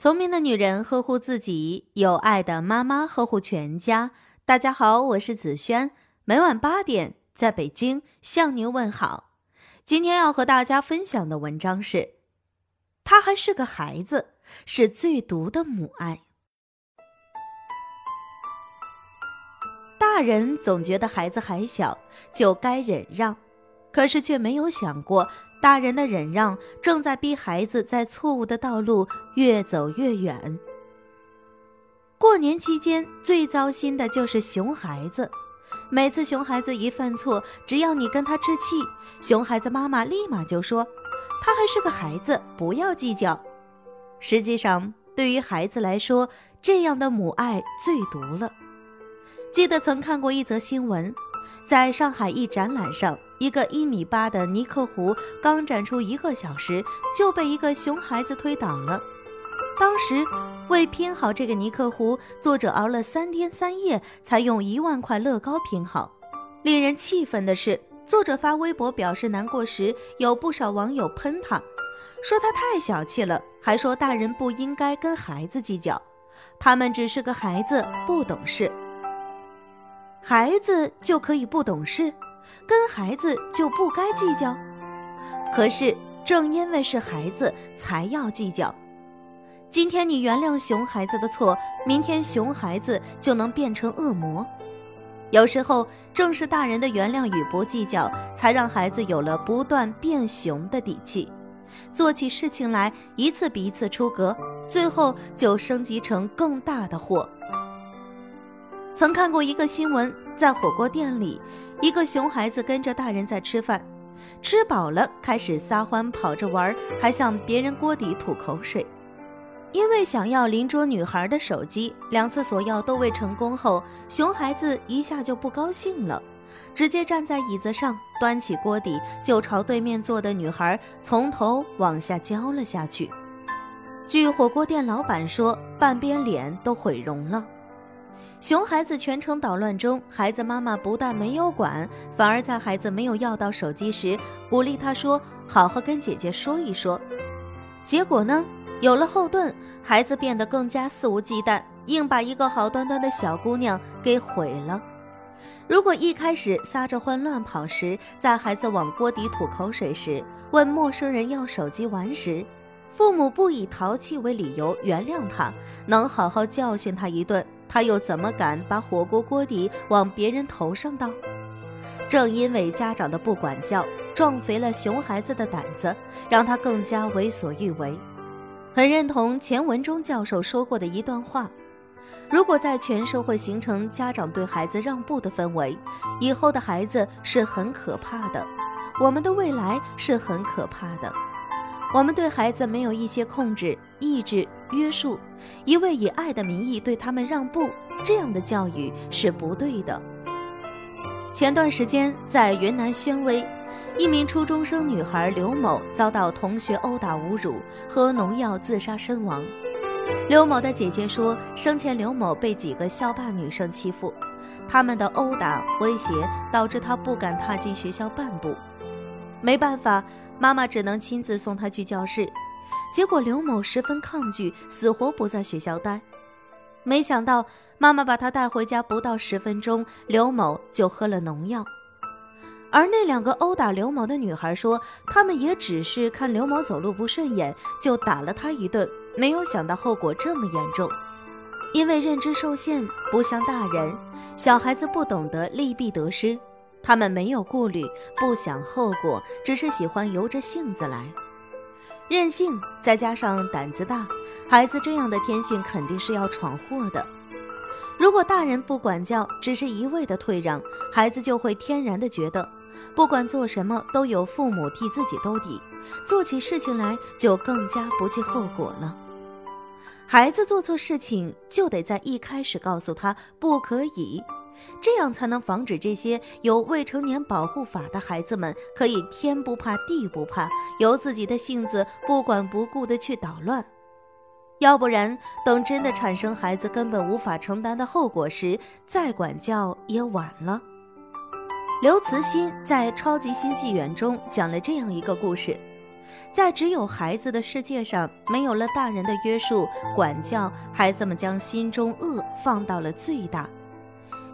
聪明的女人呵护自己，有爱的妈妈呵护全家。大家好，我是子轩，每晚八点在北京向您问好。今天要和大家分享的文章是：他还是个孩子，是最毒的母爱。大人总觉得孩子还小，就该忍让，可是却没有想过。大人的忍让正在逼孩子在错误的道路越走越远。过年期间最糟心的就是熊孩子，每次熊孩子一犯错，只要你跟他置气，熊孩子妈妈立马就说：“他还是个孩子，不要计较。”实际上，对于孩子来说，这样的母爱最毒了。记得曾看过一则新闻，在上海一展览上。一个一米八的尼克湖刚展出一个小时，就被一个熊孩子推倒了。当时为拼好这个尼克湖，作者熬了三天三夜，才用一万块乐高拼好。令人气愤的是，作者发微博表示难过时，有不少网友喷他，说他太小气了，还说大人不应该跟孩子计较，他们只是个孩子，不懂事。孩子就可以不懂事？跟孩子就不该计较，可是正因为是孩子，才要计较。今天你原谅熊孩子的错，明天熊孩子就能变成恶魔。有时候，正是大人的原谅与不计较，才让孩子有了不断变熊的底气，做起事情来一次比一次出格，最后就升级成更大的祸。曾看过一个新闻，在火锅店里。一个熊孩子跟着大人在吃饭，吃饱了开始撒欢，跑着玩，还向别人锅底吐口水。因为想要邻桌女孩的手机，两次索要都未成功后，熊孩子一下就不高兴了，直接站在椅子上，端起锅底就朝对面坐的女孩从头往下浇了下去。据火锅店老板说，半边脸都毁容了。熊孩子全程捣乱中，孩子妈妈不但没有管，反而在孩子没有要到手机时，鼓励他说：“好好跟姐姐说一说。”结果呢，有了后盾，孩子变得更加肆无忌惮，硬把一个好端端的小姑娘给毁了。如果一开始撒着欢乱跑时，在孩子往锅底吐口水时，问陌生人要手机玩时，父母不以淘气为理由原谅他，能好好教训他一顿。他又怎么敢把火锅锅底往别人头上倒？正因为家长的不管教，撞肥了熊孩子的胆子，让他更加为所欲为。很认同钱文忠教授说过的一段话：如果在全社会形成家长对孩子让步的氛围，以后的孩子是很可怕的，我们的未来是很可怕的。我们对孩子没有一些控制、抑制、约束，一味以爱的名义对他们让步，这样的教育是不对的。前段时间，在云南宣威，一名初中生女孩刘某遭到同学殴打侮辱，喝农药自杀身亡。刘某的姐姐说，生前刘某被几个校霸女生欺负，他们的殴打威胁导致她不敢踏进学校半步。没办法，妈妈只能亲自送他去教室。结果刘某十分抗拒，死活不在学校待。没想到妈妈把他带回家不到十分钟，刘某就喝了农药。而那两个殴打刘某的女孩说，他们也只是看刘某走路不顺眼，就打了他一顿，没有想到后果这么严重。因为认知受限，不像大人，小孩子不懂得利弊得失。他们没有顾虑，不想后果，只是喜欢由着性子来，任性再加上胆子大，孩子这样的天性肯定是要闯祸的。如果大人不管教，只是一味的退让，孩子就会天然的觉得，不管做什么都有父母替自己兜底，做起事情来就更加不计后果了。孩子做错事情，就得在一开始告诉他不可以。这样才能防止这些有未成年保护法的孩子们可以天不怕地不怕，由自己的性子不管不顾的去捣乱。要不然，等真的产生孩子根本无法承担的后果时，再管教也晚了。刘慈欣在《超级新纪元》中讲了这样一个故事：在只有孩子的世界上，没有了大人的约束管教，孩子们将心中恶放到了最大。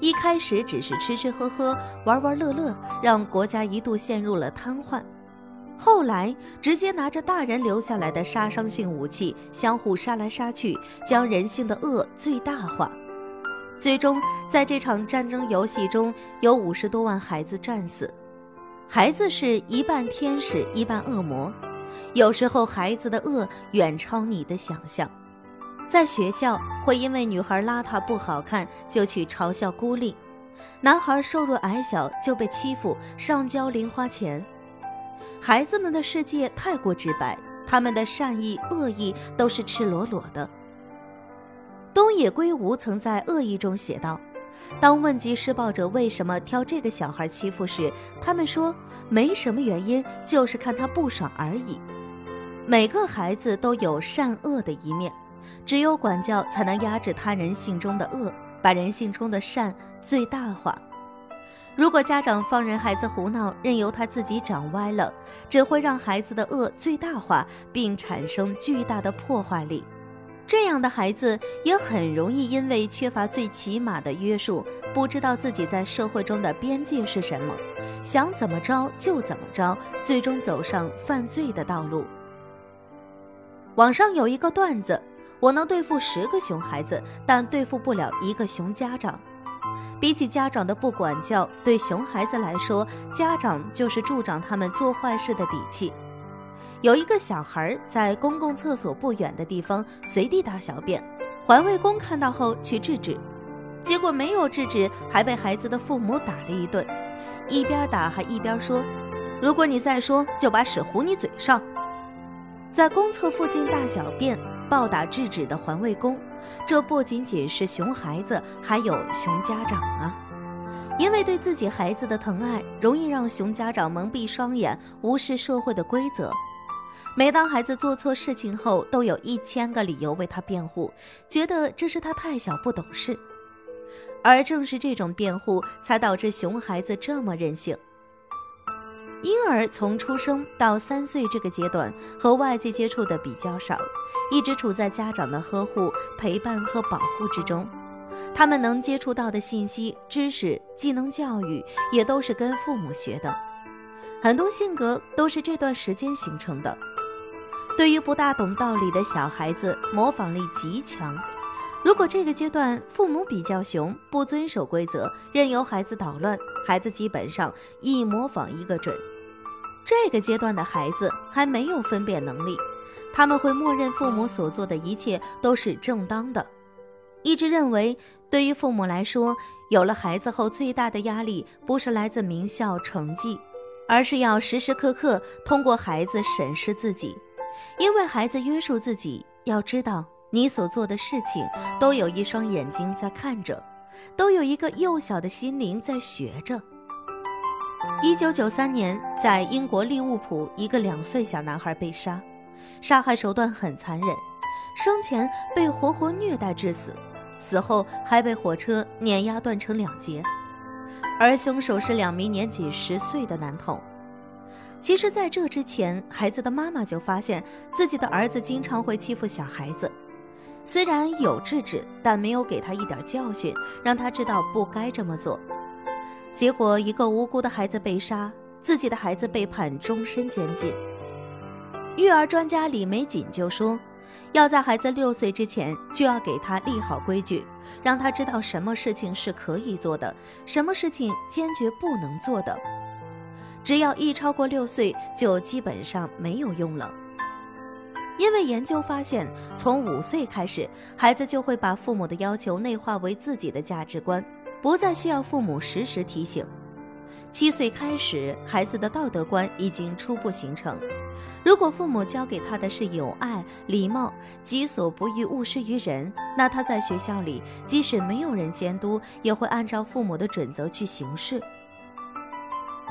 一开始只是吃吃喝喝、玩玩乐乐，让国家一度陷入了瘫痪。后来直接拿着大人留下来的杀伤性武器，相互杀来杀去，将人性的恶最大化。最终，在这场战争游戏中，有五十多万孩子战死。孩子是一半天使，一半恶魔。有时候，孩子的恶远超你的想象。在学校，会因为女孩邋遢不好看就去嘲笑孤立；男孩瘦弱矮小就被欺负，上交零花钱。孩子们的世界太过直白，他们的善意、恶意都是赤裸裸的。东野圭吾曾在《恶意》中写道：“当问及施暴者为什么挑这个小孩欺负时，他们说没什么原因，就是看他不爽而已。”每个孩子都有善恶的一面，只有管教才能压制他人性中的恶，把人性中的善最大化。如果家长放任孩子胡闹，任由他自己长歪了，只会让孩子的恶最大化，并产生巨大的破坏力。这样的孩子也很容易因为缺乏最起码的约束，不知道自己在社会中的边界是什么，想怎么着就怎么着，最终走上犯罪的道路。网上有一个段子：我能对付十个熊孩子，但对付不了一个熊家长。比起家长的不管教，对熊孩子来说，家长就是助长他们做坏事的底气。有一个小孩在公共厕所不远的地方随地大小便，环卫工看到后去制止，结果没有制止，还被孩子的父母打了一顿，一边打还一边说：“如果你再说，就把屎糊你嘴上。”在公厕附近大小便，暴打制止的环卫工，这不仅仅是熊孩子，还有熊家长啊！因为对自己孩子的疼爱，容易让熊家长蒙蔽双眼，无视社会的规则。每当孩子做错事情后，都有一千个理由为他辩护，觉得这是他太小不懂事。而正是这种辩护，才导致熊孩子这么任性。婴儿从出生到三岁这个阶段和外界接触的比较少，一直处在家长的呵护、陪伴和保护之中。他们能接触到的信息、知识、技能、教育，也都是跟父母学的。很多性格都是这段时间形成的。对于不大懂道理的小孩子，模仿力极强。如果这个阶段父母比较熊，不遵守规则，任由孩子捣乱，孩子基本上一模仿一个准。这个阶段的孩子还没有分辨能力，他们会默认父母所做的一切都是正当的，一直认为对于父母来说，有了孩子后最大的压力不是来自名校成绩，而是要时时刻刻通过孩子审视自己，因为孩子约束自己，要知道你所做的事情都有一双眼睛在看着，都有一个幼小的心灵在学着。一九九三年，在英国利物浦，一个两岁小男孩被杀，杀害手段很残忍，生前被活活虐待致死，死后还被火车碾压断成两截，而凶手是两名年仅十岁的男童。其实，在这之前，孩子的妈妈就发现自己的儿子经常会欺负小孩子，虽然有制止，但没有给他一点教训，让他知道不该这么做。结果，一个无辜的孩子被杀，自己的孩子被判终身监禁。育儿专家李玫瑾就说，要在孩子六岁之前就要给他立好规矩，让他知道什么事情是可以做的，什么事情坚决不能做的。只要一超过六岁，就基本上没有用了。因为研究发现，从五岁开始，孩子就会把父母的要求内化为自己的价值观。不再需要父母时时提醒。七岁开始，孩子的道德观已经初步形成。如果父母教给他的是友爱、礼貌、己所不欲，勿施于人，那他在学校里即使没有人监督，也会按照父母的准则去行事。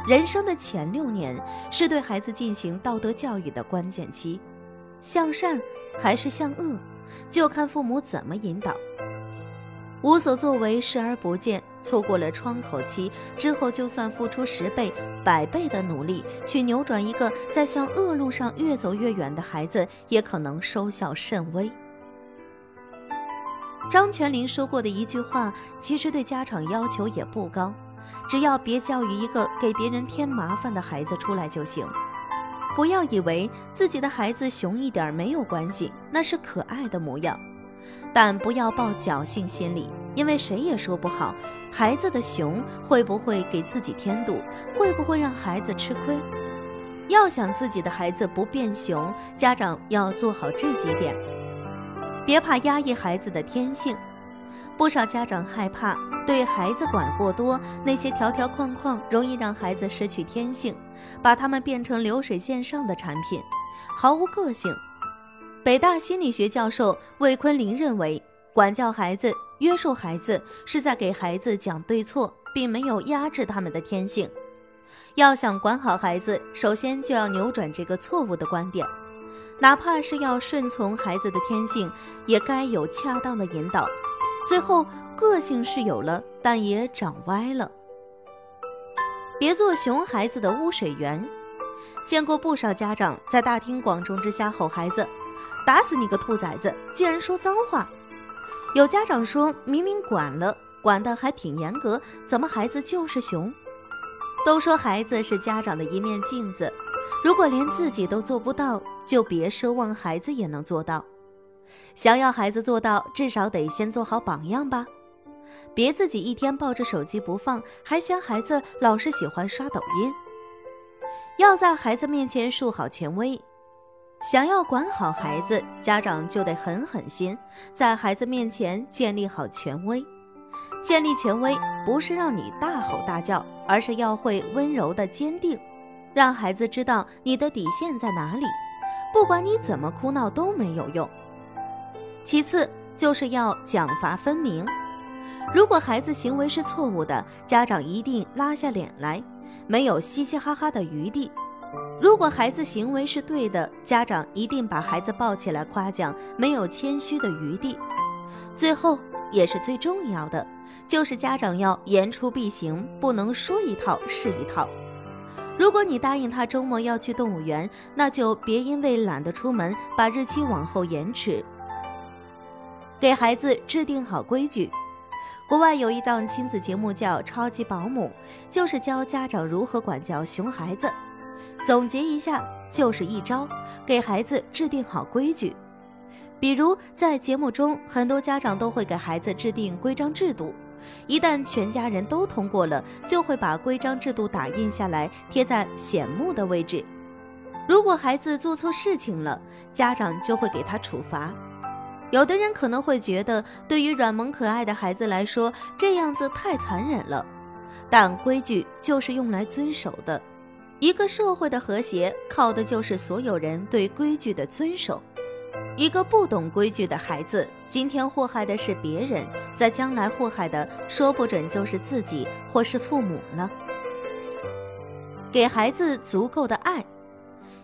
人生的前六年是对孩子进行道德教育的关键期，向善还是向恶，就看父母怎么引导。无所作为，视而不见，错过了窗口期之后，就算付出十倍、百倍的努力去扭转一个在向恶路上越走越远的孩子，也可能收效甚微。张泉灵说过的一句话，其实对家长要求也不高，只要别教育一个给别人添麻烦的孩子出来就行。不要以为自己的孩子熊一点没有关系，那是可爱的模样。但不要抱侥幸心理，因为谁也说不好，孩子的熊会不会给自己添堵，会不会让孩子吃亏。要想自己的孩子不变熊，家长要做好这几点：别怕压抑孩子的天性。不少家长害怕对孩子管过多，那些条条框框容易让孩子失去天性，把他们变成流水线上的产品，毫无个性。北大心理学教授魏坤林认为，管教孩子、约束孩子是在给孩子讲对错，并没有压制他们的天性。要想管好孩子，首先就要扭转这个错误的观点，哪怕是要顺从孩子的天性，也该有恰当的引导。最后，个性是有了，但也长歪了。别做熊孩子的污水源。见过不少家长在大庭广众之下吼孩子。打死你个兔崽子！竟然说脏话。有家长说明明管了，管得还挺严格，怎么孩子就是熊？都说孩子是家长的一面镜子，如果连自己都做不到，就别奢望孩子也能做到。想要孩子做到，至少得先做好榜样吧。别自己一天抱着手机不放，还嫌孩子老是喜欢刷抖音。要在孩子面前树好权威。想要管好孩子，家长就得狠狠心，在孩子面前建立好权威。建立权威不是让你大吼大叫，而是要会温柔的坚定，让孩子知道你的底线在哪里。不管你怎么哭闹都没有用。其次就是要奖罚分明。如果孩子行为是错误的，家长一定拉下脸来，没有嘻嘻哈哈的余地。如果孩子行为是对的，家长一定把孩子抱起来夸奖，没有谦虚的余地。最后也是最重要的，就是家长要言出必行，不能说一套是一套。如果你答应他周末要去动物园，那就别因为懒得出门把日期往后延迟。给孩子制定好规矩。国外有一档亲子节目叫《超级保姆》，就是教家长如何管教熊孩子。总结一下，就是一招，给孩子制定好规矩。比如在节目中，很多家长都会给孩子制定规章制度，一旦全家人都通过了，就会把规章制度打印下来，贴在显目的位置。如果孩子做错事情了，家长就会给他处罚。有的人可能会觉得，对于软萌可爱的孩子来说，这样子太残忍了，但规矩就是用来遵守的。一个社会的和谐，靠的就是所有人对规矩的遵守。一个不懂规矩的孩子，今天祸害的是别人，在将来祸害的说不准就是自己或是父母了。给孩子足够的爱，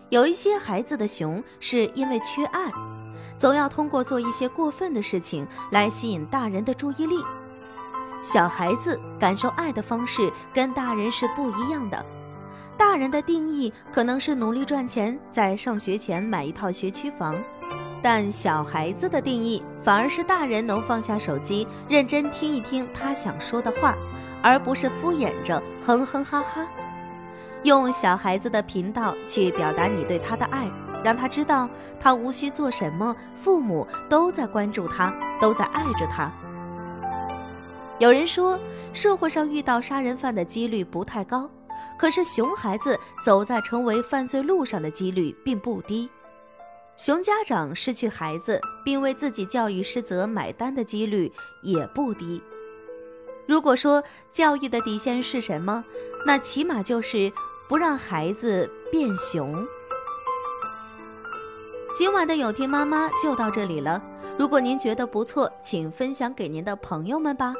有一些孩子的熊是因为缺爱，总要通过做一些过分的事情来吸引大人的注意力。小孩子感受爱的方式跟大人是不一样的。大人的定义可能是努力赚钱，在上学前买一套学区房，但小孩子的定义反而是大人能放下手机，认真听一听他想说的话，而不是敷衍着哼哼哈哈。用小孩子的频道去表达你对他的爱，让他知道他无需做什么，父母都在关注他，都在爱着他。有人说，社会上遇到杀人犯的几率不太高。可是，熊孩子走在成为犯罪路上的几率并不低，熊家长失去孩子并为自己教育失责买单的几率也不低。如果说教育的底线是什么，那起码就是不让孩子变熊。今晚的有听妈妈就到这里了，如果您觉得不错，请分享给您的朋友们吧。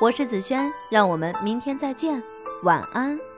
我是子轩，让我们明天再见，晚安。